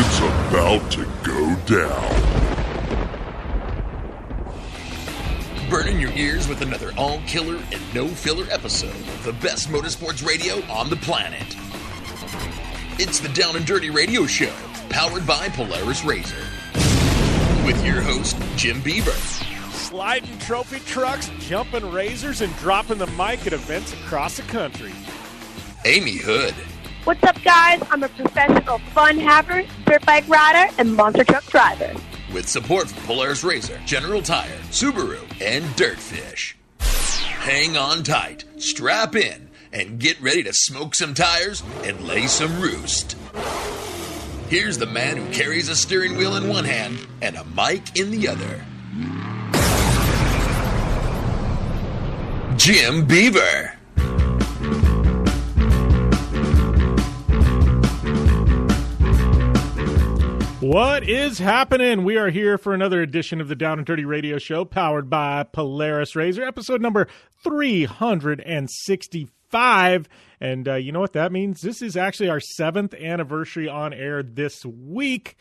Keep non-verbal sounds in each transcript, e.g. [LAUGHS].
It's about to go down. Burning your ears with another all killer and no filler episode of the best motorsports radio on the planet. It's the Down and Dirty Radio Show, powered by Polaris Razor. With your host, Jim Beaver, sliding trophy trucks, jumping razors, and dropping the mic at events across the country. Amy Hood, What's up, guys? I'm a professional fun haver, dirt bike rider, and monster truck driver. with support from Polaris Razor, General Tire, Subaru, and Dirtfish. Hang on tight, strap in, and get ready to smoke some tires and lay some roost. Here's the man who carries a steering wheel in one hand and a mic in the other. Jim Beaver. What is happening? We are here for another edition of the Down and Dirty Radio Show, powered by Polaris Razor, episode number 365. And uh, you know what that means? This is actually our seventh anniversary on air this week.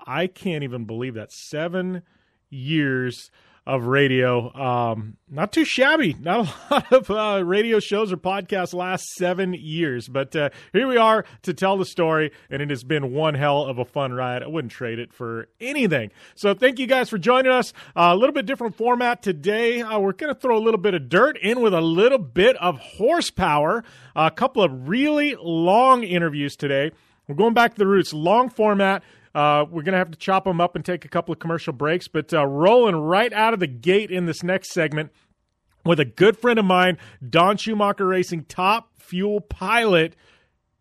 I can't even believe that. Seven years of radio. Um, not too shabby. Not a [LAUGHS] lot of uh, radio shows or podcasts last seven years, but uh, here we are to tell the story, and it has been one hell of a fun ride. I wouldn't trade it for anything. So thank you guys for joining us. Uh, a little bit different format today. Uh, we're going to throw a little bit of dirt in with a little bit of horsepower. a couple of really long interviews today. We're going back to the roots, long format. Uh, we're going to have to chop them up and take a couple of commercial breaks, but uh, rolling right out of the gate in this next segment with a good friend of mine, Don Schumacher Racing top fuel pilot.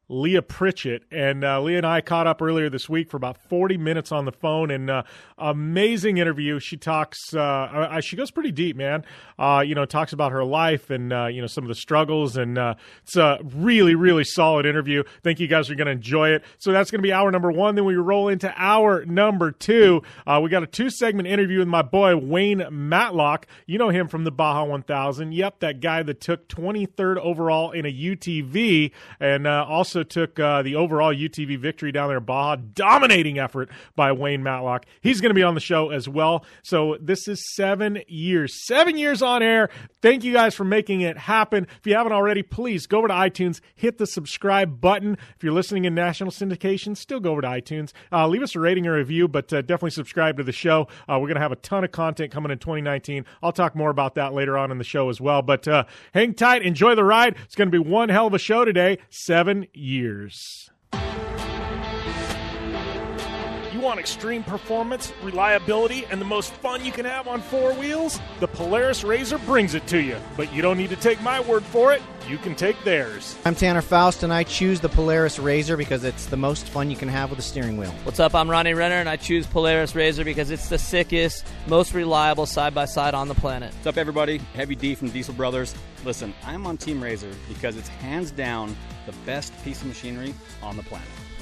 Leah Pritchett. And uh, Leah and I caught up earlier this week for about 40 minutes on the phone and uh, amazing interview. She talks, uh, uh, she goes pretty deep, man. Uh, you know, talks about her life and, uh, you know, some of the struggles. And it's a really, really solid interview. Think you guys are going to enjoy it. So that's going to be hour number one. Then we roll into hour number two. We got a two segment interview with my boy, Wayne Matlock. You know him from the Baja 1000. Yep, that guy that took 23rd overall in a UTV and uh, also took uh, the overall UTV victory down there Baja. Dominating effort by Wayne Matlock. He's going to be on the show as well. So this is seven years, seven years on air. Thank you guys for making it happen. If you haven't already, please go over to iTunes, hit the subscribe button. If you're listening in national syndication, still go over to iTunes, uh, leave us a rating or review, but uh, definitely subscribe to the show. Uh, we're going to have a ton of content coming in 2019. I'll talk more about that later on in the show as well. But uh, hang tight, enjoy the ride. It's going to be one hell of a show today. Seven years years. You want extreme performance, reliability, and the most fun you can have on four wheels? The Polaris Razor brings it to you. But you don't need to take my word for it. You can take theirs. I'm Tanner Faust, and I choose the Polaris Razor because it's the most fun you can have with a steering wheel. What's up? I'm Ronnie Renner, and I choose Polaris Razor because it's the sickest, most reliable side by side on the planet. What's up, everybody? Heavy D from Diesel Brothers. Listen, I'm on Team Razor because it's hands down the best piece of machinery on the planet.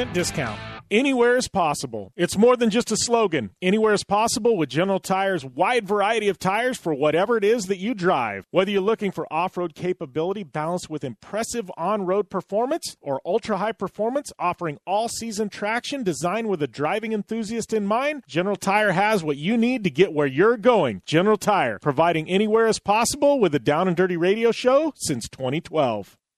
10% discount. Anywhere is possible. It's more than just a slogan. Anywhere is possible with General Tire's wide variety of tires for whatever it is that you drive. Whether you're looking for off road capability balanced with impressive on road performance or ultra high performance offering all season traction designed with a driving enthusiast in mind, General Tire has what you need to get where you're going. General Tire, providing anywhere is possible with the Down and Dirty Radio Show since 2012.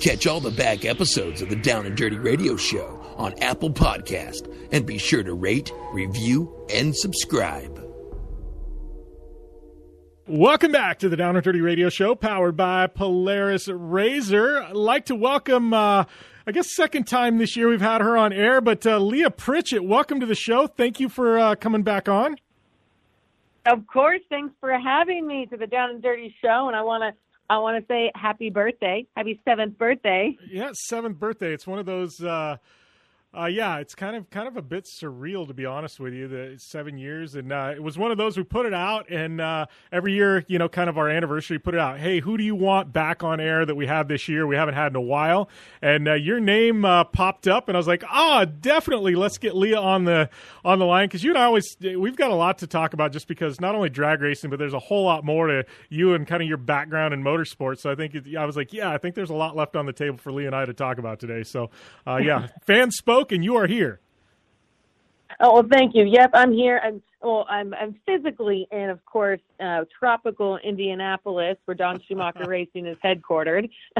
Catch all the back episodes of the Down and Dirty Radio Show on Apple Podcast and be sure to rate, review, and subscribe. Welcome back to the Down and Dirty Radio Show, powered by Polaris Razor. I'd like to welcome, uh, I guess, second time this year we've had her on air, but uh, Leah Pritchett, welcome to the show. Thank you for uh, coming back on. Of course, thanks for having me to the Down and Dirty Show, and I want to I want to say happy birthday, happy seventh birthday. Yeah, seventh birthday. It's one of those. Uh, uh, yeah, it's kind of kind of a bit surreal to be honest with you. The seven years, and uh, it was one of those we put it out, and uh, every year, you know, kind of our anniversary, put it out. Hey, who do you want back on air that we have this year? We haven't had in a while, and uh, your name uh, popped up, and I was like, ah, oh, definitely, let's get Leah on the on the line because you and I always we've got a lot to talk about just because not only drag racing, but there's a whole lot more to you and kind of your background in motorsports. So I think it, I was like, yeah, I think there's a lot left on the table for Leah and I to talk about today. So uh, yeah, [LAUGHS] fans spoke and you are here. Oh well, thank you. Yep, I'm here. I'm well. I'm I'm physically in, of course, uh, tropical Indianapolis, where Don Schumacher [LAUGHS] Racing is headquartered. [LAUGHS]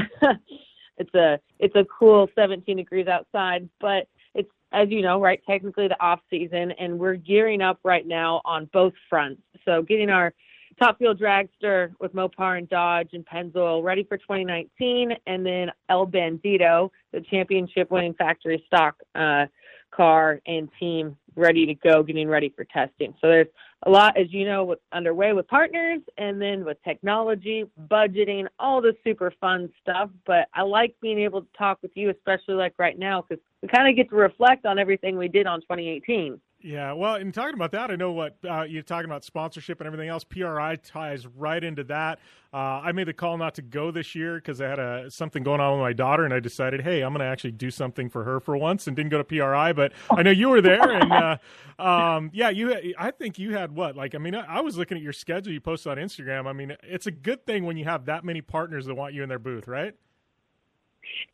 it's a it's a cool 17 degrees outside, but it's as you know, right? Technically the off season, and we're gearing up right now on both fronts. So getting our Top Fuel Dragster with Mopar and Dodge and Pennzoil ready for 2019, and then El Bandito, the championship winning factory stock uh, car and team ready to go, getting ready for testing. So there's a lot, as you know, with, underway with partners and then with technology, budgeting, all the super fun stuff. But I like being able to talk with you, especially like right now, because we kind of get to reflect on everything we did on 2018. Yeah, well, in talking about that, I know what uh, you're talking about sponsorship and everything else. PRI ties right into that. Uh, I made the call not to go this year because I had a, something going on with my daughter, and I decided, hey, I'm going to actually do something for her for once, and didn't go to PRI. But I know you were there, and uh, [LAUGHS] um, yeah, you. I think you had what? Like, I mean, I, I was looking at your schedule you posted on Instagram. I mean, it's a good thing when you have that many partners that want you in their booth, right?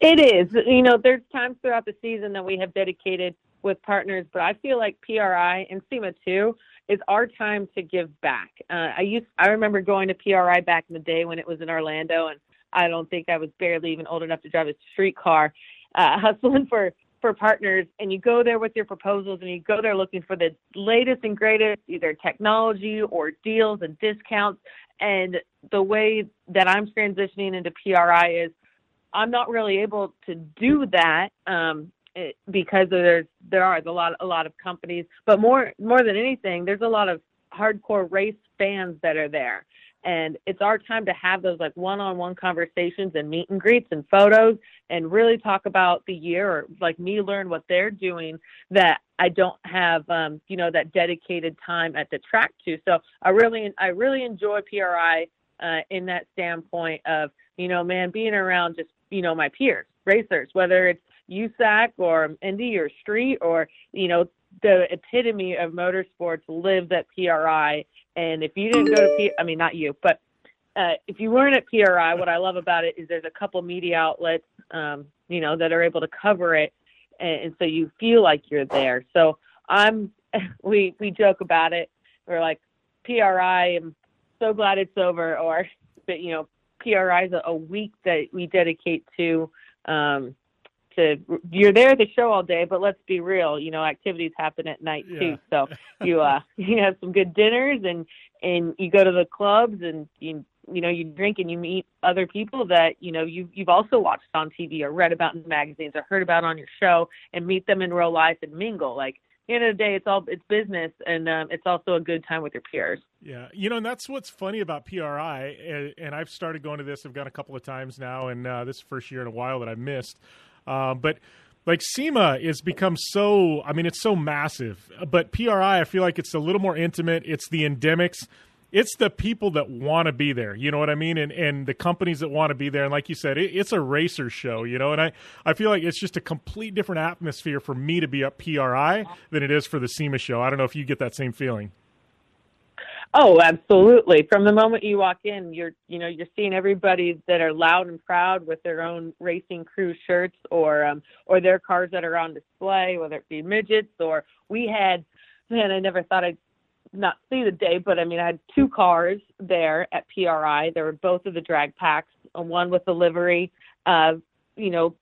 It is. You know, there's times throughout the season that we have dedicated with partners, but I feel like PRI and SEMA too is our time to give back. Uh, I used I remember going to PRI back in the day when it was in Orlando, and I don't think I was barely even old enough to drive a street car, uh, [LAUGHS] hustling for for partners. And you go there with your proposals, and you go there looking for the latest and greatest either technology or deals and discounts. And the way that I'm transitioning into PRI is I'm not really able to do that um, because there's there are a lot a lot of companies, but more more than anything, there's a lot of hardcore race fans that are there, and it's our time to have those like one-on-one conversations and meet and greets and photos, and really talk about the year, or like me learn what they're doing that I don't have um, you know that dedicated time at the track to. So I really I really enjoy PRI uh, in that standpoint of you know man being around just you know my peers racers whether it's USAC or Indy or Street or you know the epitome of motorsports lives at PRI. And if you didn't go to P, I mean not you, but uh, if you weren't at PRI, what I love about it is there's a couple media outlets, um, you know, that are able to cover it, and, and so you feel like you're there. So I'm, [LAUGHS] we we joke about it. We're like, PRI, I'm so glad it's over, or, but you know, PRI is a, a week that we dedicate to um, to you're there at the show all day, but let's be real, you know, activities happen at night yeah. too. So you uh [LAUGHS] you have some good dinners and and you go to the clubs and you you know you drink and you meet other people that you know you you've also watched on TV or read about in magazines or heard about on your show and meet them in real life and mingle like the end of the day, it's all it's business, and um, it's also a good time with your peers. Yeah, you know, and that's what's funny about PRI, and, and I've started going to this. I've gone a couple of times now, and uh, this is the first year in a while that I missed. Uh, but like SEMA is become so. I mean, it's so massive. But PRI, I feel like it's a little more intimate. It's the endemics it's the people that want to be there. You know what I mean? And and the companies that want to be there. And like you said, it, it's a racer show. You know, and I I feel like it's just a complete different atmosphere for me to be at PRI than it is for the SEMA show. I don't know if you get that same feeling. Oh, absolutely. From the moment you walk in, you're you know you're seeing everybody that are loud and proud with their own racing crew shirts or um or their cars that are on display, whether it be midgets or we had man, I never thought I'd not see the day, but I mean, I had two cars there at PRI. There were both of the drag packs, one with the livery, uh, you know,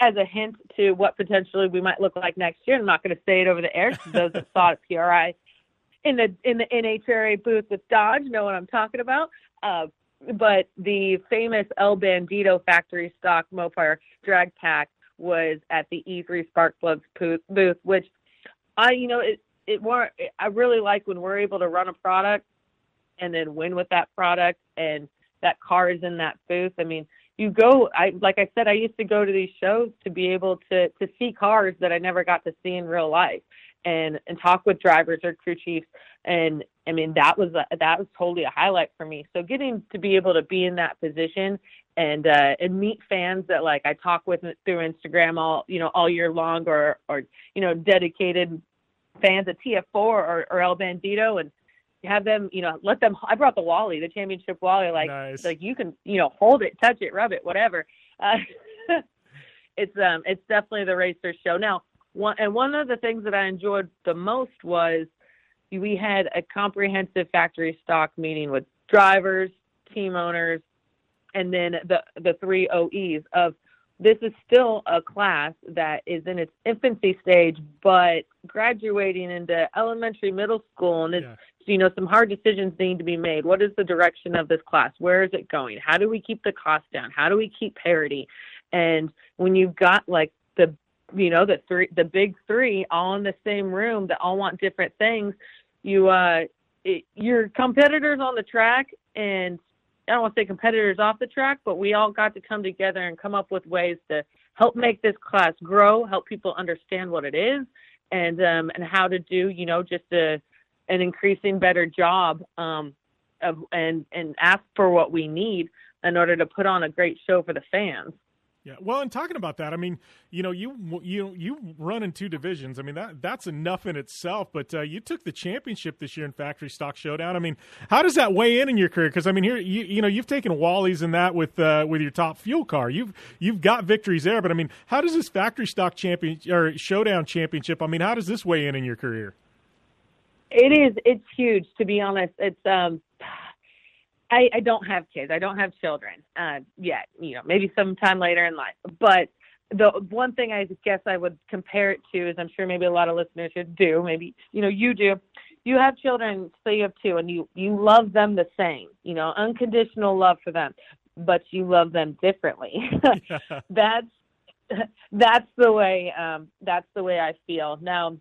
as a hint to what potentially we might look like next year. I'm not going to say it over the air. to those that saw it at PRI in the in the NHRA booth with Dodge know what I'm talking about. Uh, but the famous El Bandito factory stock Mopar drag pack was at the E3 Spark Plugs booth, which I, you know, it, it more I really like when we're able to run a product and then win with that product and that car is in that booth. I mean, you go I like I said I used to go to these shows to be able to to see cars that I never got to see in real life and and talk with drivers or crew chiefs and I mean that was a, that was totally a highlight for me. So getting to be able to be in that position and uh and meet fans that like I talk with through Instagram all you know all year long or or you know dedicated fans of TF4 or, or El Bandito and have them, you know, let them. I brought the Wally, the championship Wally, like nice. like you can, you know, hold it, touch it, rub it, whatever. Uh, [LAUGHS] it's um, it's definitely the racer show. Now, one and one of the things that I enjoyed the most was we had a comprehensive factory stock meeting with drivers, team owners, and then the the three OEs of this is still a class that is in its infancy stage, but graduating into elementary, middle school, and it's Yeah. you know some hard decisions need to be made. What is the direction of this class? Where is it going? How do we keep the cost down? How do we keep parity? And when you've got like you know the three the big three all in the same room that all want different things, you uh it, your competitors on the track and I don't want to say competitors off the track, but we all got to come together and come up with ways to help make this class grow, help people understand what it is, and um, and how to do, you know, just a an increasing better job um, of and and ask for what we need in order to put on a great show for the fans. Yeah. Well, and talking about that, I mean, you know, you you you run in two divisions. I mean, that that's enough in itself. But uh, you took the championship this year in Factory Stock Showdown. I mean, how does that weigh in in your career? Because I mean, here you you know you've taken Wally's in that with uh, with your top fuel car. You've you've got victories there. But I mean, how does this Factory Stock champion or Showdown championship? I mean, how does this weigh in in your career? It is. It's huge. To be honest, it's um. I, I don't have kids. I don't have children uh, yet. You know, maybe sometime later in life. But the one thing I guess I would compare it to is I'm sure maybe a lot of listeners should do. Maybe you know you do. You have children, say you have two, and you you love them the same. You know, unconditional love for them, but you love them differently. [LAUGHS] [LAUGHS] that's [LAUGHS] that's the way um, that's the way I feel now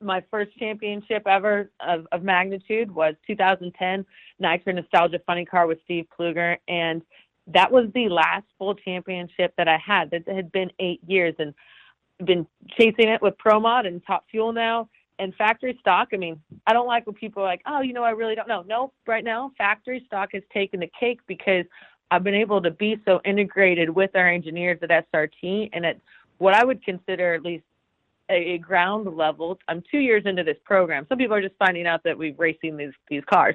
my first championship ever of, of magnitude was 2010 Nitro Nostalgia Funny Car with Steve Kluger, and that was the last full championship that I had. That had been eight years, and been chasing it with Pro Mod and Top Fuel now. And factory stock, I mean, I don't like when people are like, oh, you know, I really don't know. No, right now, factory stock has taken the cake because I've been able to be so integrated with our engineers at SRT and at what I would consider at least a, ground level. I'm two years into this program. Some people are just finding out that we're racing these these cars.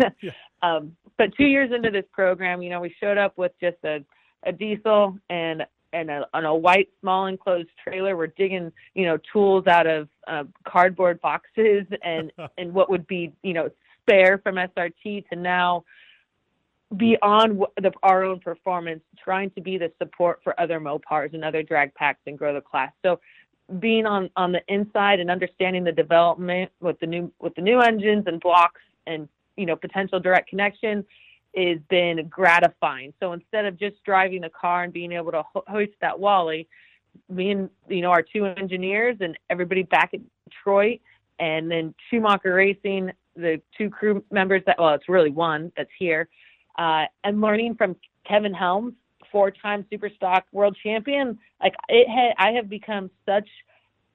[LAUGHS] um, but two years into this program, you know, we showed up with just a, a diesel and and a, on a white small enclosed trailer. We're digging, you know, tools out of uh, cardboard boxes and [LAUGHS] and what would be, you know, spare from SRT to now beyond the, our own performance, trying to be the support for other Mopars and other drag packs and grow the class. So being on on the inside and understanding the development with the new with the new engines and blocks and you know potential direct connection has been gratifying. So instead of just driving the car and being able to ho- hoist that Wally, me and you know our two engineers and everybody back at Detroit, and then Schumacher Racing, the two crew members that well, it's really one that's here, uh, and learning from Kevin Helms, four-time Superstock World Champion. Like it had, I have become such,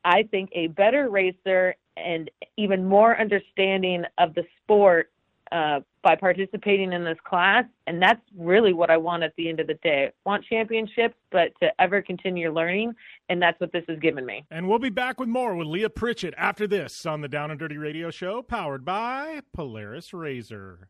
I think, a better racer and even more understanding of the sport uh, by participating in this class. And that's really what I want at the end of the day. Want championships, but to ever continue learning. And that's what this has given me. And we'll be back with more with Leah Pritchett after this on the Down and Dirty Radio Show, powered by Polaris Razor.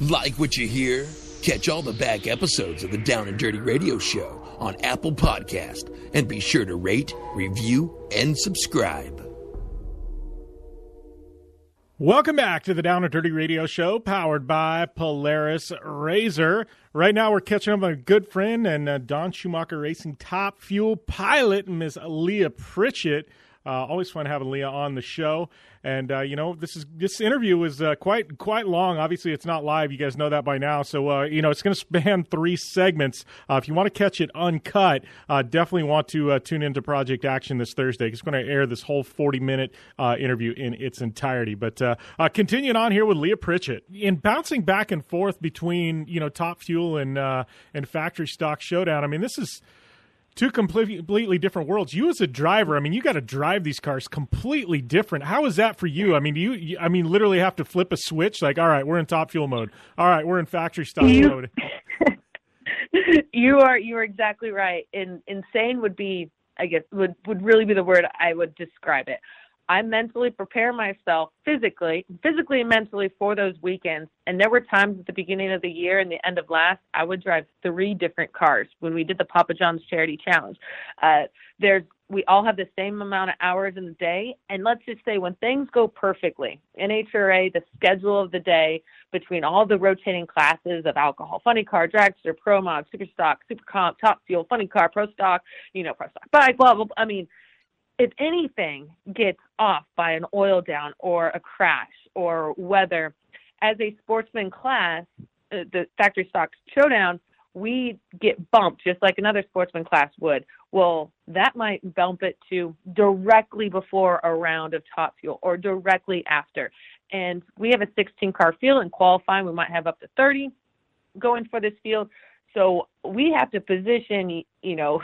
Like what you hear? Catch all the back episodes of the Down and Dirty Radio Show on Apple Podcast and be sure to rate, review, and subscribe. Welcome back to the Down and Dirty Radio Show, powered by Polaris Razor. Right now, we're catching up with a good friend and uh, Don Schumacher Racing Top Fuel pilot, Miss Leah Pritchett. Uh, always fun having Leah on the show. And uh, you know, this is this interview was uh, quite quite long. Obviously, it's not live. You guys know that by now. So uh, you know, it's going to span [LAUGHS] three segments. Uh, if you want to catch it uncut, uh, definitely want to tune into Project Action this Thursday. It's going to air this whole forty minute interview in its entirety. But continuing on here with Leah Pritchett, in bouncing back and forth between you know Top Fuel and and Factory Stock Showdown. I mean, this is two completely different worlds. You as a driver, I mean, you got to drive these cars completely different. How is that for you? I mean, you, you, I mean, literally have to flip a switch. Like, all right, we're in top fuel mode. All right, we're in factory stock you, mode. [LAUGHS] you are you are exactly right. In insane would be, I guess, would would really be the word I would describe it. I mentally prepare myself physically, physically and mentally for those weekends. And there were times at the beginning of the year and the end of last, I would drive three different cars when we did the Papa John's Charity Challenge. Uh, there's we all have the same amount of hours in the day. And let's just say when things go perfectly, NHRA, the schedule of the day between all the rotating classes of alcohol, funny car, dragster, pro mod, super stock, super comp, top fuel, funny car, pro stock, you know, pro stock bike, blah, blah, blah. I mean, if anything gets off by an oil down or a crash or weather, as a sportsman class, uh, the factory stock showdown, we get bumped just like another sportsman class would. Well, that might bump it to directly before a round of top fuel or directly after. And we have a 16 car field in qualifying. We might have up to 30 going for this field. So we have to position, you know,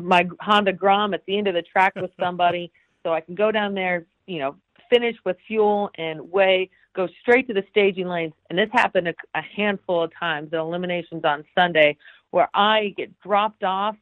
my Honda Grom at the end of the track with somebody [LAUGHS] so I can go down there, you know, finish with fuel and weigh, go straight to the staging lanes. And this happened a, a handful of times, the eliminations on Sunday, where I get dropped off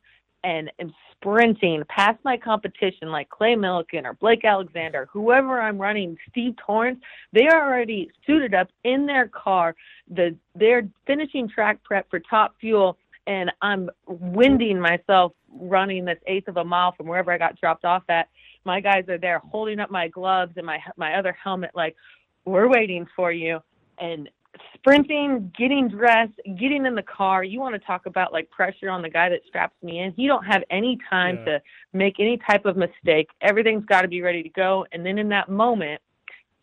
and am sprinting past my competition like Clay Millican or Blake Alexander, whoever I'm running, Steve Torrence, they are already suited up in their car. The they're finishing track prep for top fuel and I'm winding myself running this eighth of a mile from wherever I got dropped off at. My guys are there holding up my gloves and my my other helmet like we're waiting for you and sprinting, getting dressed, getting in the car. You want to talk about like pressure on the guy that straps me in. He don't have any time yeah. to make any type of mistake. Everything's got to be ready to go. And then in that moment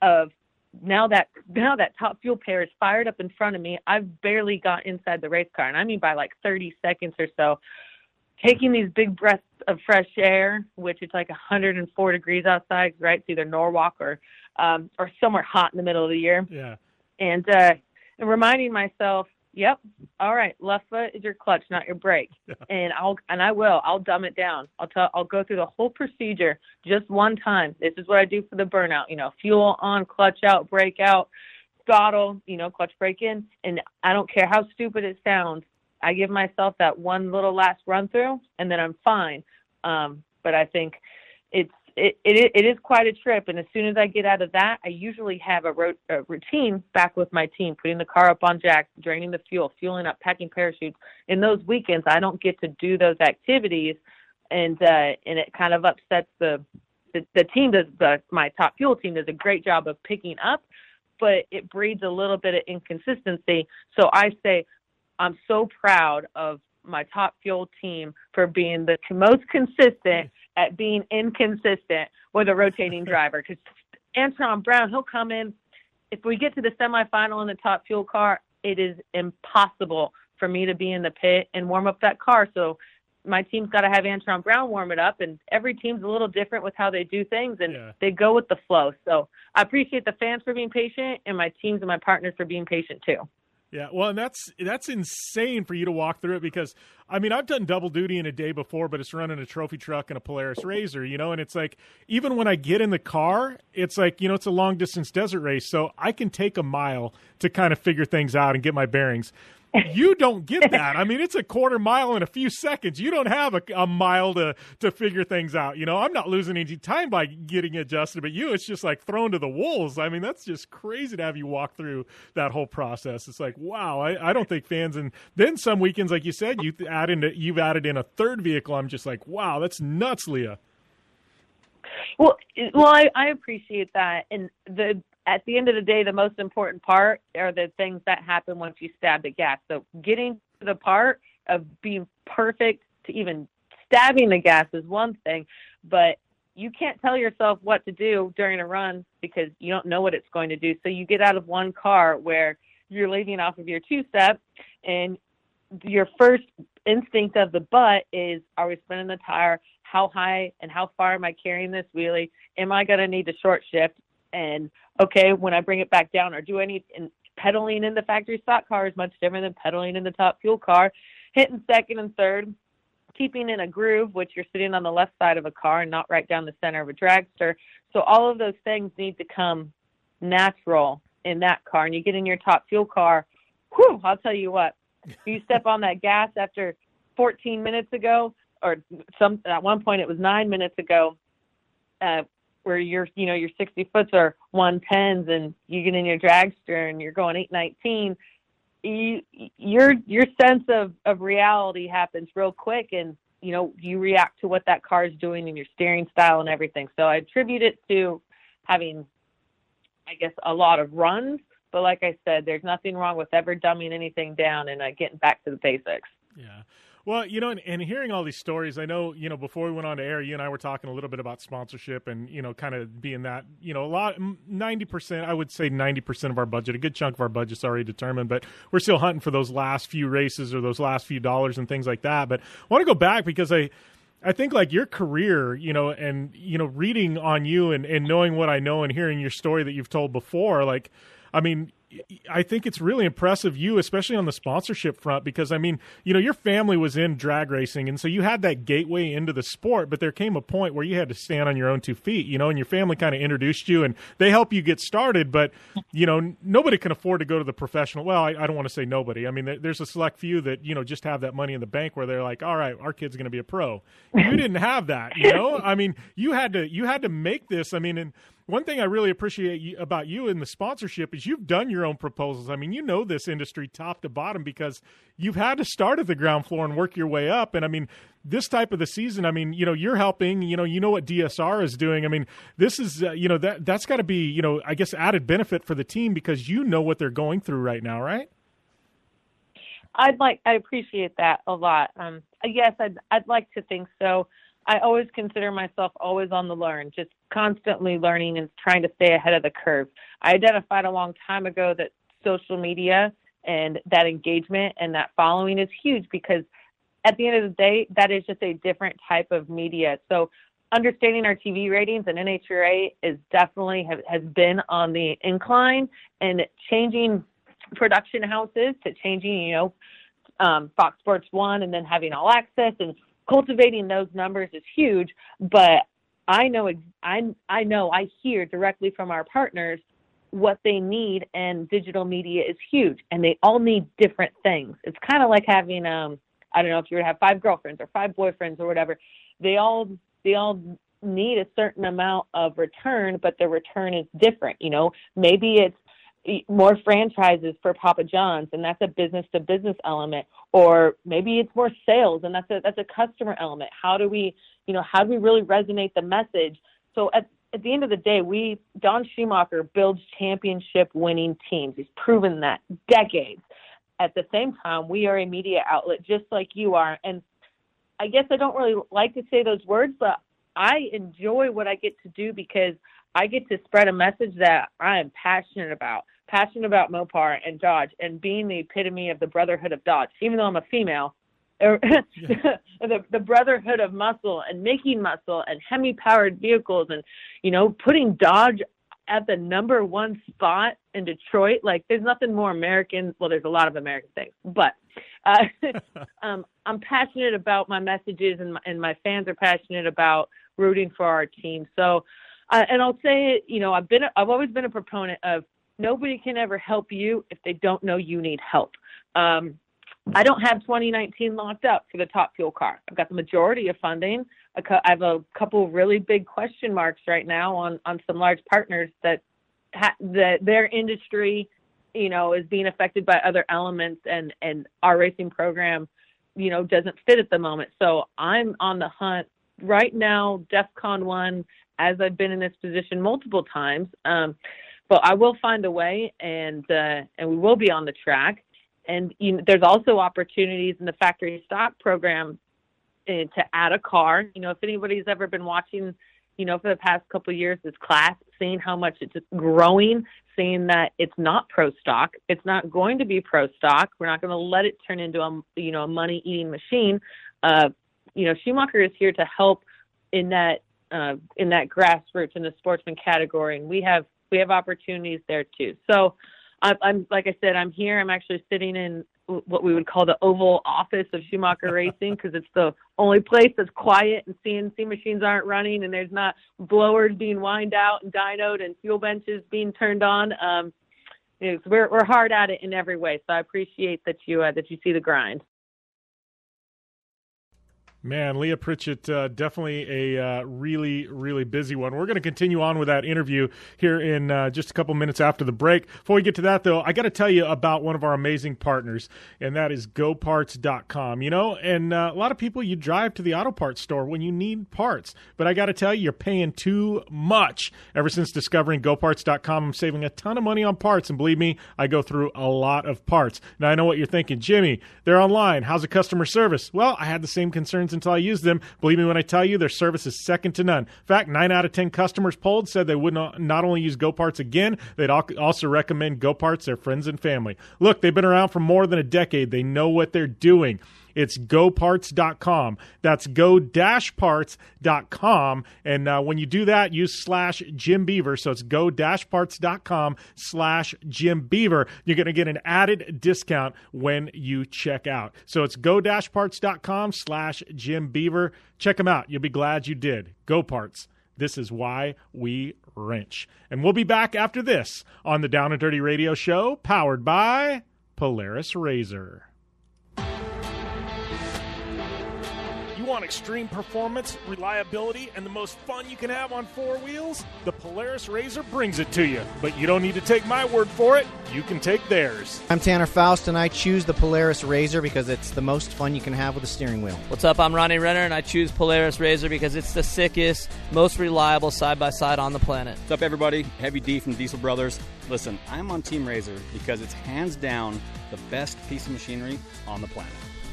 of now that now that top fuel pair is fired up in front of me, I've barely got inside the race car, and I mean by like 30 seconds or so. Taking these big breaths of fresh air, which it's like 104 degrees outside, right? It's either Norwalk or um, or somewhere hot in the middle of the year. Yeah and uh, and reminding myself, yep, all right, left foot is your clutch, not your brake, yeah. and I'll and I will, I'll dumb it down. I'll tell, I'll go through the whole procedure just one time. This is what I do for the burnout. You know, fuel on, clutch out, brake out, throttle, you know, clutch brake in, and I don't care how stupid it sounds. I give myself that one little last run through, and then I'm fine. Um, but I think it, it it is quite a trip. And as soon as I get out of that, I usually have a, ro- a routine back with my team, putting the car up on jacks, draining the fuel, fueling up, packing parachutes. In those weekends, I don't get to do those activities, and uh, and it kind of upsets the the, the team. Does the my top fuel team does a great job of picking up, but it breeds a little bit of inconsistency. So I say I'm so proud of my top fuel team for being the most consistent at being inconsistent with a rotating [LAUGHS] driver. Because Antron Brown, he'll come in. If we get to the semifinal in the top fuel car, it is impossible for me to be in the pit and warm up that car. So my team's got to have Antron Brown warm it up, and every team's a little different with how they do things, and yeah. they go with the flow. So I appreciate the fans for being patient, and my teams and my partners for being patient too. Yeah, well, and that's that's insane for you to walk through it because I mean I've done double duty in a day before, but it's running a trophy truck and a Polaris Razor, you know, and it's like even when I get in the car, it's like you know it's a long distance desert race, so I can take a mile to kind of figure things out and get my bearings you don't get that. I mean, it's a quarter mile in a few seconds. You don't have a, a, mile to to figure things out. You know, I'm not losing any time by getting adjusted, but you, it's just like thrown to the wolves. I mean, that's just crazy to have you walk through that whole process. It's like, wow, I, I don't think fans and then some weekends, like you said, you add in you've added in a third vehicle. I'm just like, wow, that's nuts, Leah. Well, well, I, I appreciate that, and the at the end of the day, the most important part are the things that happen once you stab the gas. So getting to the part of being perfect to even stabbing the gas is one thing, but you can't tell yourself what to do during a run because you don't know what it's going to do. So you get out of one car where you're leaving off of your two step and your first instinct of the butt is are we spinning the tire? How high and how far am I carrying this wheelie? Am I going to need to short shift? And okay when i bring it back down or do i need and pedaling in the factory stock car is much different than pedaling in the top fuel car. Hitting second and third keeping in a groove which you're sitting on the left side of a car and not right down the center of a dragster. So all of those things need to come natural in that car. And you get in your top fuel car whew i'll tell you what you step on that gas after 14 minutes ago or some at one point it was nine minutes ago uh, where your you know your 60 foots are 110s and you get in your dragster and you're going 819 you your your sense of of reality happens real quick and you know you react to what that car is doing and your steering style and everything so i attribute it to having i guess a lot of runs but like i said there's nothing wrong with ever dumbing anything down and uh, getting back to the basics Yeah. Well, you know, and, and hearing all these stories, I know, you know, before we went on to air, you and I were talking a little bit about sponsorship and, you know, kind of being that, you know, a lot, 90%, I would say 90% of our budget, a good chunk of our budget's already determined, but we're still hunting for those last few races or those last few dollars and things like that. But I want to go back because I, I think like your career, you know, and, you know, reading on you and, and knowing what I know and hearing your story that you've told before, like, I mean, I think it's really impressive you, especially on the sponsorship front, because I mean, you know, your family was in drag racing, and so you had that gateway into the sport. But there came a point where you had to stand on your own two feet, you know, and your family kind of introduced you, and they help you get started. But you know, nobody can afford to go to the professional. Well, I, I don't want to say nobody. I mean, there's a select few that you know just have that money in the bank where they're like, all right, our kid's going to be a pro. You [LAUGHS] didn't have that, you know. I mean, you had to you had to make this. I mean, and one thing I really appreciate about you in the sponsorship is you've done your own proposals. I mean, you know this industry top to bottom because you've had to start at the ground floor and work your way up. And I mean, this type of the season, I mean, you know, you're helping. You know, you know what DSR is doing. I mean, this is uh, you know that that's got to be you know I guess added benefit for the team because you know what they're going through right now, right? I'd like I appreciate that a lot. Um, yes, I'd I'd like to think so. I always consider myself always on the learn, just constantly learning and trying to stay ahead of the curve. I identified a long time ago that social media and that engagement and that following is huge because at the end of the day, that is just a different type of media. So understanding our TV ratings and NHRA is definitely have, has been on the incline and changing production houses to changing, you know, um, Fox Sports One and then having all access and cultivating those numbers is huge, but I know I I know I hear directly from our partners what they need and digital media is huge and they all need different things. It's kind of like having um I don't know if you to have five girlfriends or five boyfriends or whatever. They all they all need a certain amount of return, but the return is different. You know, maybe it's more franchises for Papa John's, and that's a business to business element. Or maybe it's more sales, and that's a that's a customer element. How do we, you know, how do we really resonate the message? So at at the end of the day, we Don Schumacher builds championship winning teams. He's proven that decades. At the same time, we are a media outlet just like you are. And I guess I don't really like to say those words, but I enjoy what I get to do because I get to spread a message that I am passionate about, passionate about Mopar and Dodge and being the epitome of the brotherhood of Dodge. Even though I'm a female, [LAUGHS] er, the the brotherhood of muscle and making muscle and Hemi powered vehicles and you know putting Dodge at the number one spot in Detroit. Like there's nothing more American. Well, there's a lot of American things, but uh, [LAUGHS] um, I'm passionate about my messages and my, and my fans are passionate about rooting for our team. So uh, and I'll say, it, you know, I've been, I've always been a proponent of nobody can ever help you if they don't know you need help. Um, I don't have 2019 locked up for the top fuel car. I've got the majority of funding. I have a couple really big question marks right now on on some large partners that ha- that their industry, you know, is being affected by other elements, and and our racing program, you know, doesn't fit at the moment. So I'm on the hunt right now. DEFCON one as I've been in this position multiple times. Um, but I will find a way, and uh, and we will be on the track. And you know, there's also opportunities in the factory stock program uh, to add a car. You know, if anybody's ever been watching, you know, for the past couple of years, this class, seeing how much it's growing, seeing that it's not pro stock, it's not going to be pro stock. We're not going to let it turn into a you know a money eating machine. Uh, you know, Schumacher is here to help in that uh, in that grassroots in the sportsman category, and we have we have opportunities there too. So, I'm, I'm like I said, I'm here. I'm actually sitting in what we would call the Oval Office of Schumacher Racing because it's the only place that's quiet and CNC machines aren't running and there's not blowers being wind out and dynoed and fuel benches being turned on. Um, you know, we're we're hard at it in every way. So I appreciate that you uh, that you see the grind. Man, Leah Pritchett, uh, definitely a uh, really, really busy one. We're going to continue on with that interview here in uh, just a couple minutes after the break. Before we get to that, though, I got to tell you about one of our amazing partners, and that is GoParts.com. You know, and uh, a lot of people, you drive to the auto parts store when you need parts, but I got to tell you, you're paying too much. Ever since discovering GoParts.com, I'm saving a ton of money on parts, and believe me, I go through a lot of parts. Now, I know what you're thinking, Jimmy, they're online. How's the customer service? Well, I had the same concerns until I use them. Believe me when I tell you, their service is second to none. In fact, nine out of 10 customers polled said they would not, not only use GoParts again, they'd also recommend GoParts their friends and family. Look, they've been around for more than a decade. They know what they're doing. It's goparts.com. That's go-parts.com. And uh, when you do that, use slash Jim Beaver. So it's go-parts.com slash Jim Beaver. You're going to get an added discount when you check out. So it's go-parts.com slash Jim Beaver. Check them out. You'll be glad you did. Go Parts. This is why we wrench. And we'll be back after this on the Down and Dirty Radio Show, powered by Polaris Razor. Want extreme performance, reliability, and the most fun you can have on four wheels? The Polaris Razor brings it to you. But you don't need to take my word for it, you can take theirs. I'm Tanner Faust, and I choose the Polaris Razor because it's the most fun you can have with a steering wheel. What's up? I'm Ronnie Renner, and I choose Polaris Razor because it's the sickest, most reliable side by side on the planet. What's up, everybody? Heavy D from Diesel Brothers. Listen, I'm on Team Razor because it's hands down the best piece of machinery on the planet.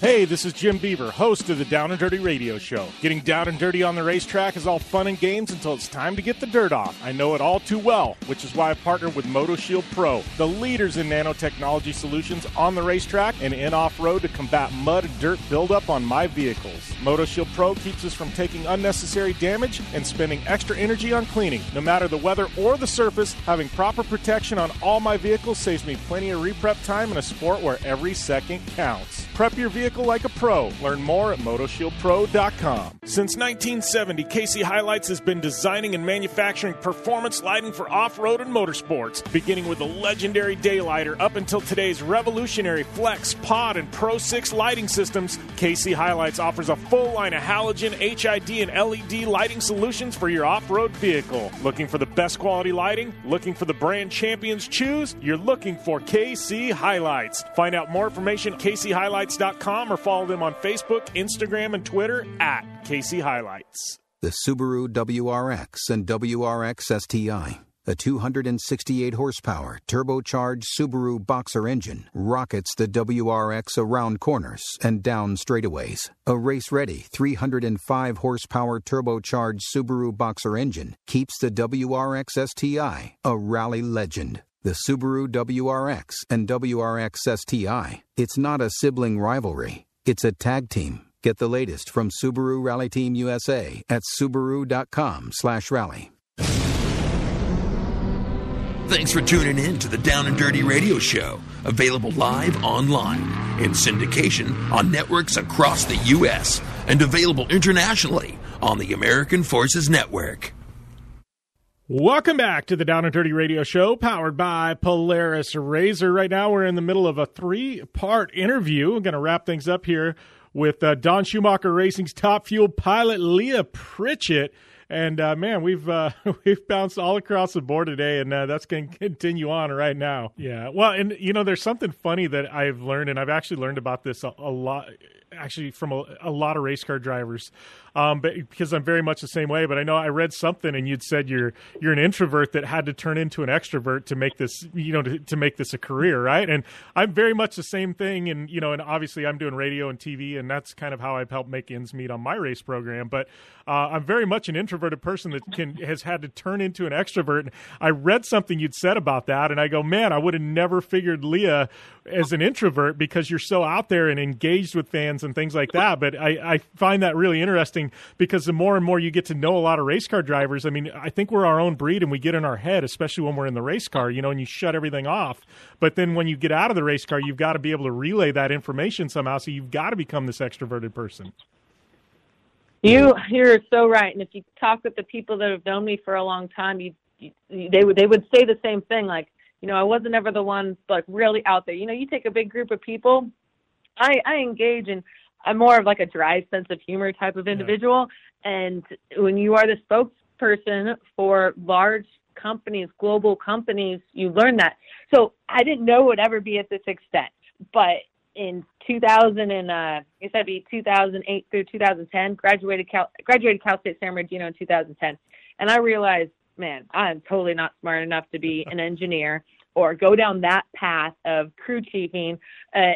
Hey, this is Jim Beaver, host of the Down and Dirty Radio Show. Getting down and dirty on the racetrack is all fun and games until it's time to get the dirt off. I know it all too well, which is why I've partnered with MotoShield Pro, the leaders in nanotechnology solutions on the racetrack and in off road to combat mud and dirt buildup on my vehicles. MotoShield Pro keeps us from taking unnecessary damage and spending extra energy on cleaning. No matter the weather or the surface, having proper protection on all my vehicles saves me plenty of reprep time in a sport where every second counts. Prep your vehicle like a pro. Learn more at MotoShieldPro.com. Since 1970, KC Highlights has been designing and manufacturing performance lighting for off road and motorsports, beginning with the legendary Daylighter up until today's revolutionary Flex, Pod, and Pro 6 lighting systems. KC Highlights offers a full line of halogen, HID, and LED lighting solutions for your off road vehicle. Looking for the best quality lighting? Looking for the brand champions choose? You're looking for KC Highlights. Find out more information at kchighlights.com or follow them on Facebook, Instagram, and Twitter at KC Highlights. The Subaru WRX and WRX STI. A 268 horsepower turbocharged Subaru Boxer engine rockets the WRX around corners and down straightaways. A race ready 305 horsepower turbocharged Subaru Boxer engine keeps the WRX STI a rally legend the Subaru WRX and WRX STI. It's not a sibling rivalry, it's a tag team. Get the latest from Subaru Rally Team USA at subaru.com/rally. Thanks for tuning in to the Down and Dirty Radio Show, available live online in syndication on networks across the U.S. and available internationally on the American Forces Network. Welcome back to the Down and Dirty Radio Show, powered by Polaris Razor. Right now, we're in the middle of a three-part interview. I'm going to wrap things up here with uh, Don Schumacher Racing's top fuel pilot Leah Pritchett. And uh, man, we've uh, [LAUGHS] we've bounced all across the board today, and uh, that's going to continue on right now. Yeah, well, and you know, there's something funny that I've learned, and I've actually learned about this a, a lot actually from a, a lot of race car drivers, um, but because I'm very much the same way. But I know I read something and you'd said you're you're an introvert that had to turn into an extrovert to make this you know to, to make this a career, right? And I'm very much the same thing. And you know, and obviously I'm doing radio and TV, and that's kind of how I've helped make ends meet on my race program. But uh, I'm very much an introverted person that can has had to turn into an extrovert. I read something you'd said about that, and I go, man, I would have never figured Leah as an introvert because you're so out there and engaged with fans and things like that. But I, I find that really interesting because the more and more you get to know a lot of race car drivers, I mean, I think we're our own breed and we get in our head, especially when we're in the race car, you know, and you shut everything off. But then when you get out of the race car, you've got to be able to relay that information somehow. So you've got to become this extroverted person. You you're so right. And if you talk with the people that have known me for a long time, you, you they would they would say the same thing. Like, you know, I wasn't ever the one like really out there. You know, you take a big group of people, I I engage and I'm more of like a dry sense of humor type of individual. Yeah. And when you are the spokesperson for large companies, global companies, you learn that. So I didn't know it would ever be at this extent, but in 2000 and uh, I guess that'd be 2008 through 2010. Graduated Cal graduated Cal State San Bernardino in 2010, and I realized, man, I'm totally not smart enough to be an engineer or go down that path of crew chiefing. Uh,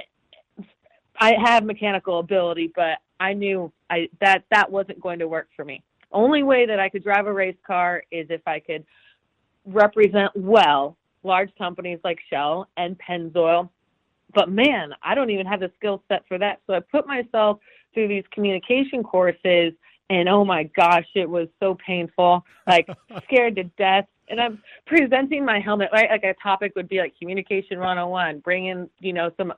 I have mechanical ability, but I knew I that that wasn't going to work for me. Only way that I could drive a race car is if I could represent well large companies like Shell and Pennzoil but man, I don't even have the skill set for that. So I put myself through these communication courses and oh my gosh, it was so painful, like [LAUGHS] scared to death. And I'm presenting my helmet, right? Like a topic would be like communication 101, bring in, you know, some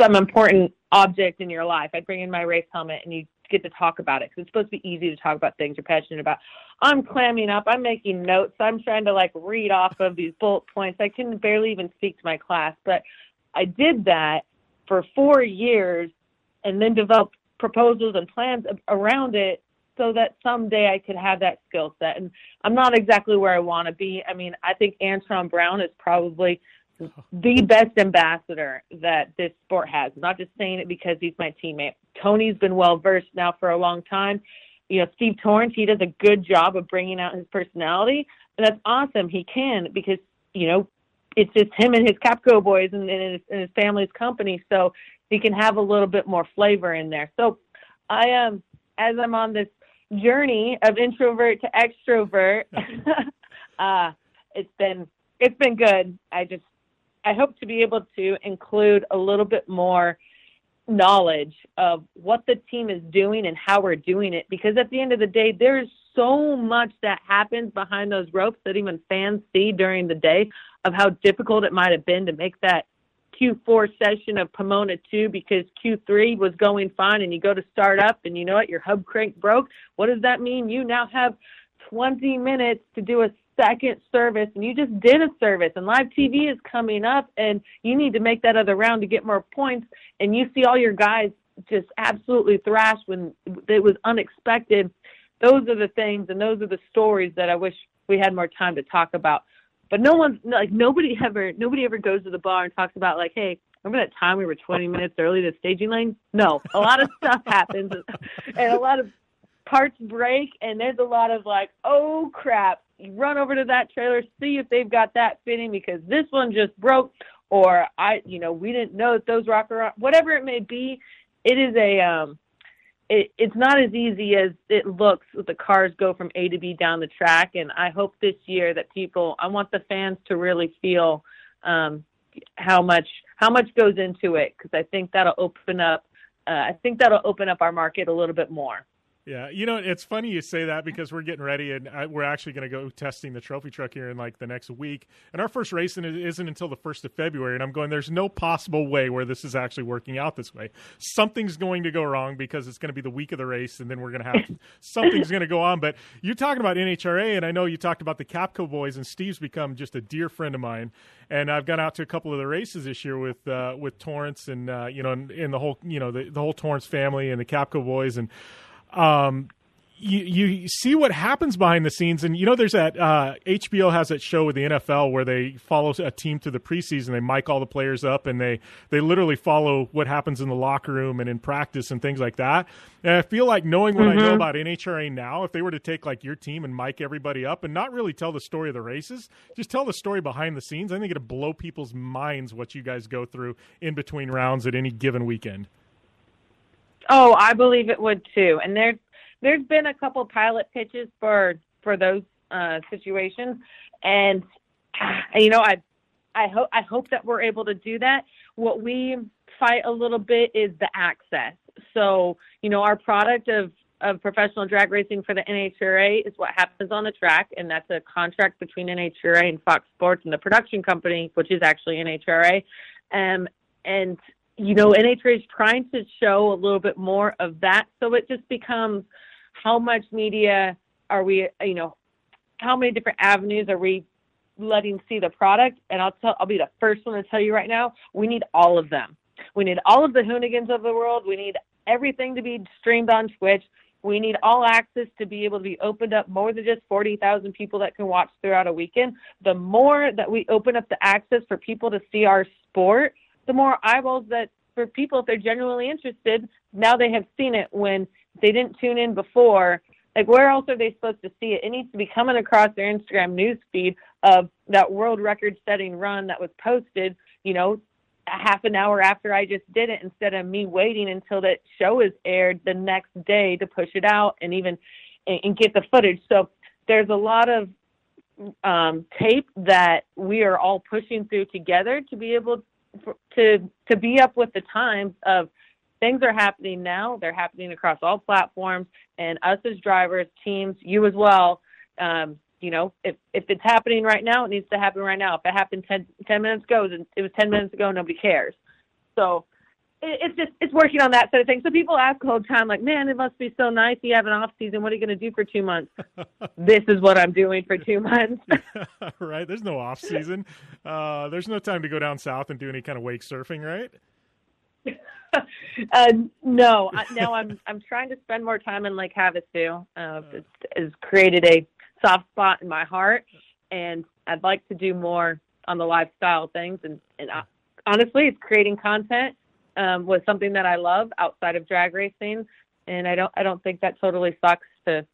some important object in your life. I'd bring in my race helmet and you get to talk about it because it's supposed to be easy to talk about things you're passionate about. I'm clamming up. I'm making notes. I'm trying to like read off of these bullet points. I can barely even speak to my class, but I did that for four years and then developed proposals and plans around it so that someday I could have that skill set. And I'm not exactly where I want to be. I mean, I think Antron Brown is probably the best ambassador that this sport has. I'm not just saying it because he's my teammate. Tony's been well versed now for a long time. You know, Steve Torrence, he does a good job of bringing out his personality, and that's awesome. He can because you know it's just him and his Capco boys and, and, his, and his family's company, so he can have a little bit more flavor in there. So I am um, as I'm on this journey of introvert to extrovert. [LAUGHS] uh, it's been it's been good. I just I hope to be able to include a little bit more knowledge of what the team is doing and how we're doing it because at the end of the day there's so much that happens behind those ropes that even fans see during the day of how difficult it might have been to make that Q4 session of Pomona 2 because Q3 was going fine and you go to start up and you know what, your hub crank broke. What does that mean? You now have 20 minutes to do a second service and you just did a service and live TV is coming up and you need to make that other round to get more points and you see all your guys just absolutely thrashed when it was unexpected. Those are the things and those are the stories that I wish we had more time to talk about. But no one's like nobody [LAUGHS] ever nobody ever goes to the bar and talks about like, hey, remember that time we were 20 minutes early to staging lane? No, a lot of stuff [LAUGHS] happens and a lot of parts break and there's a lot of like, oh crap, run over to that trailer, see if they've got that fitting because this one just broke or I, you know, we didn't know that those rocker, whatever it may be, it is a um it, it's not as easy as it looks with the cars go from A to B down the track. And I hope this year that people, I want the fans to really feel um, how much how much goes into it because I think that'll open up. Uh, I think that'll open up our market a little bit more. Yeah, you know, it's funny you say that because we're getting ready and I, we're actually going to go testing the trophy truck here in like the next week. And our first race isn't until the 1st of February. And I'm going, there's no possible way where this is actually working out this way. Something's going to go wrong because it's going to be the week of the race and then we're going to have [LAUGHS] something's going to go on. But you're talking about NHRA and I know you talked about the Capco boys and Steve's become just a dear friend of mine. And I've gone out to a couple of the races this year with uh, with Torrence and, uh, you know, and, and the whole, you know, the, the whole Torrence family and the Capco boys. And, um, you you see what happens behind the scenes, and you know there's that uh, HBO has that show with the NFL where they follow a team through the preseason. They mic all the players up, and they they literally follow what happens in the locker room and in practice and things like that. And I feel like knowing what mm-hmm. I know mm-hmm. about NHRA now, if they were to take like your team and mic everybody up and not really tell the story of the races, just tell the story behind the scenes, I think it'd blow people's minds what you guys go through in between rounds at any given weekend. Oh, I believe it would too. And there's there's been a couple pilot pitches for for those uh, situations, and [SIGHS] you know I I hope I hope that we're able to do that. What we fight a little bit is the access. So you know our product of of professional drag racing for the NHRA is what happens on the track, and that's a contract between NHRA and Fox Sports and the production company, which is actually NHRA. Um, and you know, NHRA is trying to show a little bit more of that, so it just becomes how much media are we, you know, how many different avenues are we letting see the product? And I'll tell, I'll be the first one to tell you right now, we need all of them. We need all of the Hoonigans of the world. We need everything to be streamed on Twitch. We need all access to be able to be opened up more than just 40,000 people that can watch throughout a weekend. The more that we open up the access for people to see our sport, the more eyeballs that for people, if they're genuinely interested, now they have seen it when they didn't tune in before. Like, where else are they supposed to see it? It needs to be coming across their Instagram news feed of that world record setting run that was posted, you know, a half an hour after I just did it instead of me waiting until that show is aired the next day to push it out and even and, and get the footage. So there's a lot of um, tape that we are all pushing through together to be able to to be up with the times of things are happening now. They're happening across all platforms, and us as drivers, teams, you as well. Um, you know, if if it's happening right now, it needs to happen right now. If it happened 10, 10 minutes ago, it was ten minutes ago. Nobody cares. So it's just it's working on that sort of thing. So people ask all the time, like, man, it must be so nice. You have an off season. What are you going to do for two months? [LAUGHS] this is what I'm doing for two months. [LAUGHS] right. There's no off season. Uh, there's no time to go down south and do any kind of wake surfing, right? [LAUGHS] uh, no, no. I'm I'm trying to spend more time in Lake Havasu. Uh, it's, it's created a soft spot in my heart, and I'd like to do more on the lifestyle things. And, and uh, honestly, it's creating content um, was something that I love outside of drag racing, and I don't I don't think that totally sucks to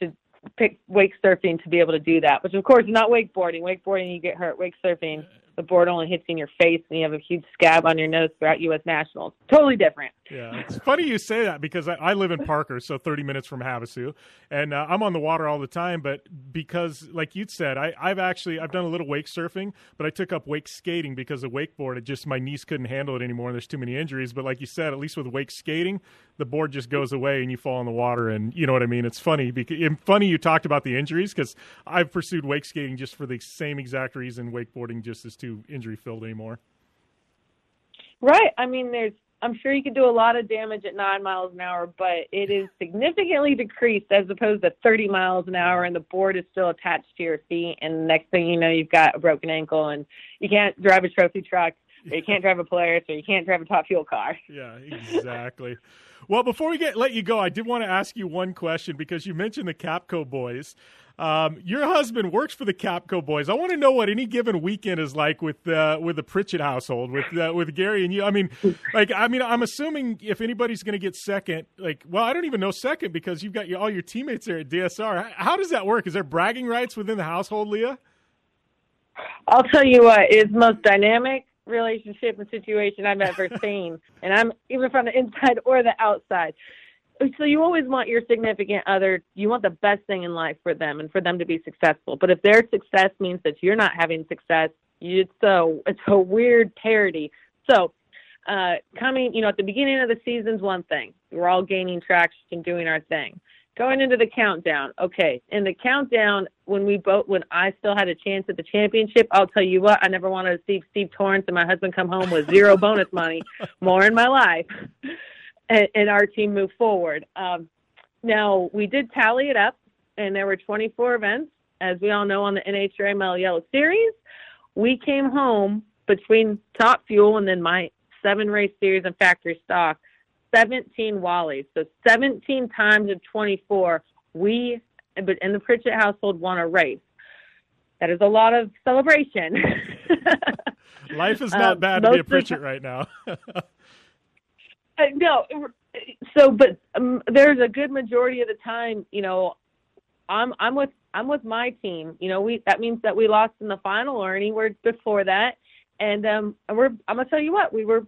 to pick wake surfing to be able to do that. Which of course not wakeboarding. Wakeboarding you get hurt. Wake surfing the board only hits you in your face and you have a huge scab on your nose throughout U.S. Nationals. Totally different. Yeah, it's funny you say that because I, I live in Parker, so 30 minutes from Havasu, and uh, I'm on the water all the time. But because, like you said, I, I've actually I've done a little wake surfing, but I took up wake skating because of wakeboard. It just my knees couldn't handle it anymore, and there's too many injuries. But like you said, at least with wake skating, the board just goes away and you fall in the water, and you know what I mean. It's funny because funny you talked about the injuries because I've pursued wake skating just for the same exact reason. Wakeboarding just is too injury filled anymore. Right. I mean, there's. I'm sure you could do a lot of damage at nine miles an hour, but it is significantly decreased as opposed to 30 miles an hour, and the board is still attached to your feet. And next thing you know, you've got a broken ankle, and you can't drive a trophy truck, or you can't drive a Polaris, or you can't drive a top fuel car. [LAUGHS] Yeah, exactly. well, before we get let you go, I did want to ask you one question because you mentioned the Capco boys. Um, your husband works for the Capco boys. I want to know what any given weekend is like with uh, with the Pritchett household, with uh, with Gary and you. I mean, like, I mean, I'm assuming if anybody's going to get second, like, well, I don't even know second because you've got your, all your teammates there at DSR. How does that work? Is there bragging rights within the household, Leah? I'll tell you what, it's the most dynamic relationship and situation I've ever [LAUGHS] seen, and I'm even from the inside or the outside. So you always want your significant other you want the best thing in life for them and for them to be successful. But if their success means that you're not having success it's so it's a weird parody. So uh coming you know at the beginning of the season's one thing. We're all gaining traction and doing our thing going into the countdown okay in the countdown when we both when i still had a chance at the championship i'll tell you what i never wanted to see steve torrence and my husband come home with zero [LAUGHS] bonus money more in my life [LAUGHS] and, and our team move forward. Um, now, we did tally it up, and there were 24 events. As we all know, on the NHRA Mello Yello Series, we came home between Top Fuel and then my seven race series and factory stock 17 Wallies. So 17 times of 24, we, but in the Pritchett household, won a race. That is a lot of celebration. [LAUGHS] Life is not Um, bad to be a most of the Pritchett [LAUGHS] right now. Uh, no, so but um, there's a good majority of the time, you know, I'm I'm with I'm with my team. You know, we that means that we lost in the final or anywhere before that, and um, and we're I'm gonna tell you what we were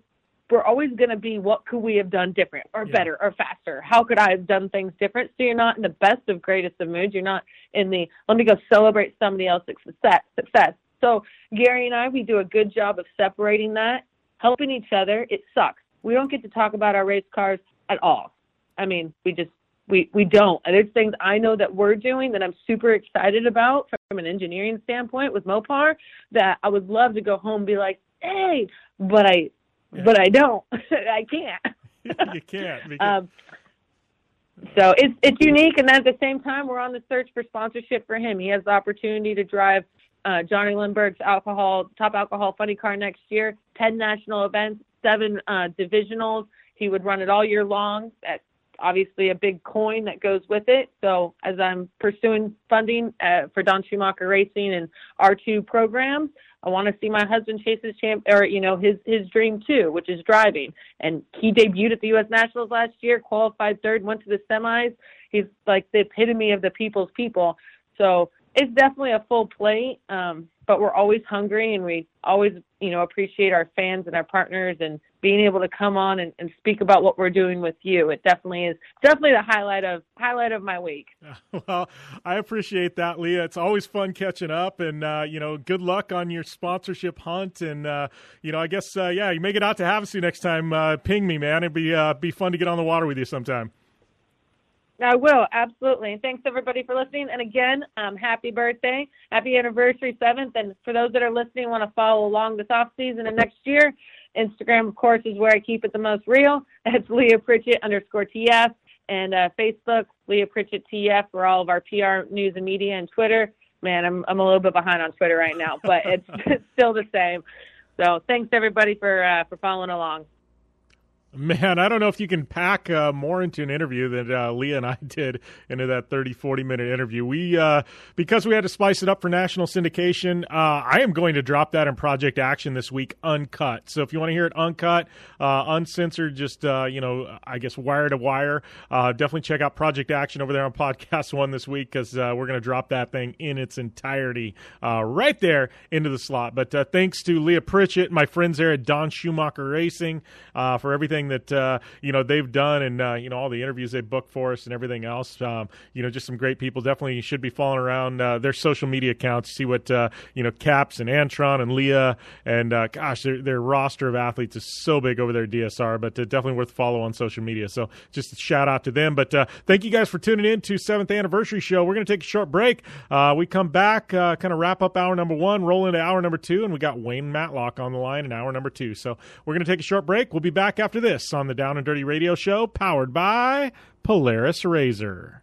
we're always gonna be what could we have done different or better or faster? How could I have done things different? So you're not in the best of greatest of moods. You're not in the let me go celebrate somebody else's success. Success. So Gary and I we do a good job of separating that, helping each other. It sucks. We don't get to talk about our race cars at all. I mean, we just we we don't. And there's things I know that we're doing that I'm super excited about from an engineering standpoint with Mopar that I would love to go home and be like, hey, but I but I don't. [LAUGHS] I can't. [LAUGHS] you can't. Because, Um, so it's it's unique, and then at the same time, we're on the search for sponsorship for him. He has the opportunity to drive uh, Jonnie Lindberg's alcohol top alcohol funny car next year. Ten national events, seven uh, divisionals. He would run it all year long. That's obviously a big coin that goes with it. So as I'm pursuing funding uh, for Don Schumacher Racing and R2 programs, I want to see my husband chase his champ or you know his his dream too, which is driving. And he debuted at the U.S. Nationals last year, qualified third, went to the semis. He's like the epitome of the people's people. So it's definitely a full plate, um, but we're always hungry and we always you know appreciate our fans and our partners and being able to come on and, and speak about what we're doing with you. It definitely is definitely the highlight of highlight of my week. [LAUGHS] well, I appreciate that, Leah. It's always fun catching up, and uh, you know, good luck on your sponsorship hunt. And uh, you know, I guess uh, yeah, you make it out to Havasu next time. Uh, ping me, man. It'd be uh, be fun to get on the water with you sometime. I will absolutely. Thanks everybody for listening. And again, um, happy birthday, happy anniversary seventh. And for those that are listening, want to follow along this off season and next year, Instagram of course is where I keep it the most real. [LAUGHS] That's Leah Pritchett underscore TF and uh, Facebook Leah Pritchett TF for all of our PR news and media and Twitter. Man, I'm I'm a little bit behind on Twitter right now, but it's, [LAUGHS] still the same. So thanks everybody for uh, for following along. Man, I don't know if you can pack uh, more into an interview than uh, Leah and I [LAUGHS] did into that 30, 40 minute interview. We, uh, because we had to spice it up for national syndication, uh, I am going to drop that in Project Action this week uncut. So if you want to hear it uncut, uh, uncensored, just, uh, you know, I guess wire to wire, definitely check out Project Action over there on [LAUGHS] Podcast One this week because we're going to drop that thing in its entirety right there into the slot. But thanks to Leah Pritchett, my friends there at Don Schumacher Racing, for everything that uh, you know they've done and uh, you know all the interviews they booked for us and everything else. Um, you know, just some great people. Definitely should be following around uh, their social media accounts. See what uh, you know, Capps and Antron and Leah and uh, gosh, their, their roster of athletes is so big over there DSR. But uh, definitely worth follow on social media. So just a shout out to them. But thank you guys for tuning in to seventh anniversary show. We're going to take a short break. we come back, kind of wrap up hour number one, roll into hour number two, and we got Wayne Matlock on the line in hour number two. So we're going to take a short break. We'll be back after this on the Down and Dirty Radio Show, powered by Polaris Razor.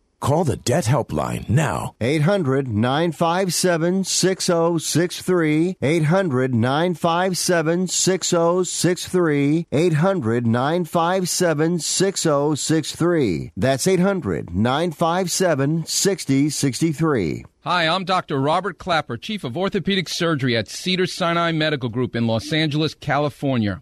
Call the Debt Helpline now. 800 957 6063. 800 957 6063. 800 957 6063. That's 800 957 6063. Hi, I'm Dr. Robert Klapper, Chief of Orthopedic Surgery at Cedar Sinai Medical Group in Los Angeles, California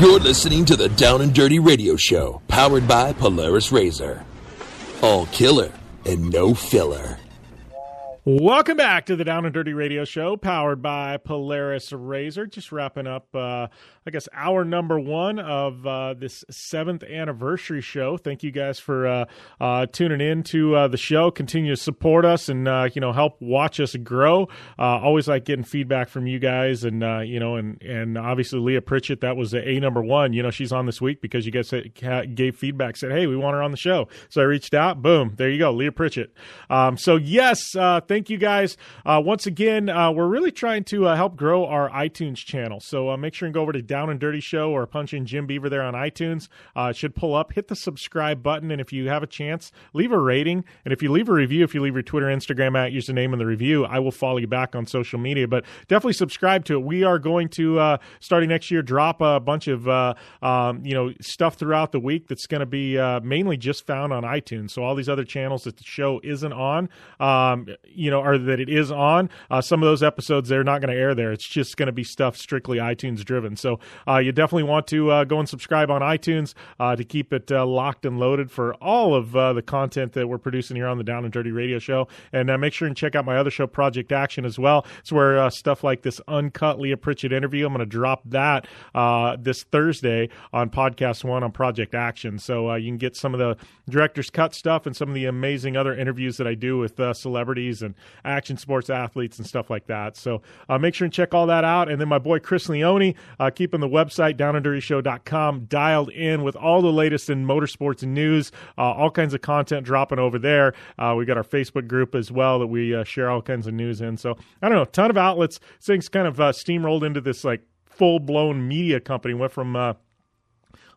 You're listening to the Down and Dirty Radio Show, powered by Polaris Razor. All killer and no filler. Welcome back to the Down and Dirty Radio Show, powered by Polaris Razor. Just wrapping up, uh, I guess, hour number one of uh, this seventh anniversary show. Thank you guys for uh, uh tuning in to uh, the show. Continue to support us and uh, you know help watch us grow. always like getting feedback from you guys, and you know, and and obviously Leah Pritchett, that was the a number one. You know, she's on this week because you guys gave feedback, said, "Hey, we want her on the show." So I reached out. Boom, there you go, Leah Pritchett. Um, so yes, thank you guys. Uh, once again, uh, we're really trying to uh, help grow our iTunes channel. So make sure and go over to Down and Dirty Show or punch in Jim Beaver there on iTunes. It should pull up. Hit the subscribe button, and if you have a chance, leave a rating. And if you leave a review, if you leave your Twitter, Instagram at username in the review, I will follow you back on social media. But definitely subscribe to it. We are going to starting next year drop a bunch of um, you know stuff throughout the week that's going to be mainly just found on iTunes. So all these other channels that the show isn't on, um, you know, are that it is on. Uh, some of those episodes they're not going to air there. It's just going to be stuff strictly iTunes driven. So uh, you definitely want to uh, go and subscribe on iTunes uh, to keep it uh, locked and loaded for all of the content that we're producing here on the Down and Dirty Radio Show. And make sure and check out my other show, Project Action, as well. It's where stuff like this uncut Leah Pritchett interview. I'm going to drop that this Thursday on Podcast One on Project Action. So you can get some of the director's cut stuff and some of the amazing other interviews that I do with celebrities and action sports athletes and stuff like that. So uh, make sure and check all that out. And then my boy Chris Leone, uh, keeping the website downanddirtyshow.com dialed in with all the latest in motorsports news, uh, all kinds of content dropping over there. Uh, we got our Facebook group as well that we uh, share all kinds of news in. So I don't know, ton of outlets. Things kind of uh, steamrolled into this like full blown media company. Went from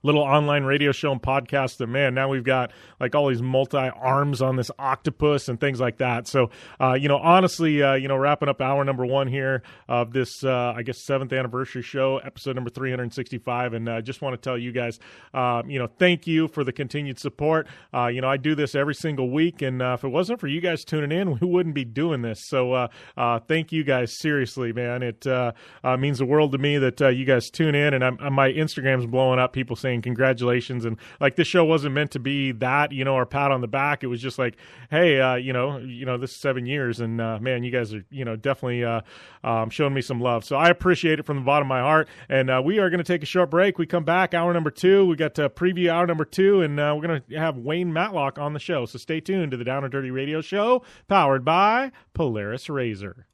little online radio show and podcast. And man, now we've got like all these multi arms on this octopus and things like that. So, uh, you know, honestly, uh, you know, wrapping up hour number one here of this, uh, I guess, seventh anniversary show, episode number 365. And I uh, just want to tell you guys, uh, you know, thank you for the continued support. Uh, you know, I do this every single week. And if it wasn't for you guys tuning in, [LAUGHS] we wouldn't be doing this. So, thank you guys. Seriously, man. It means the world to me that you guys tune in. And I'm, my Instagram's blowing up, people saying, saying congratulations. And like this show wasn't meant to be that you know or pat on the back. It was just like hey uh, you know you know this is seven years and uh, man you guys are you know definitely uh, um, showing me some love. So i appreciate it from the bottom of my heart. And uh, we are going to take a short break. We come back hour number two. We got to preview hour number two and uh, we're going to have wayne matlock on the show. So stay tuned to the down and dirty radio show powered by polaris razor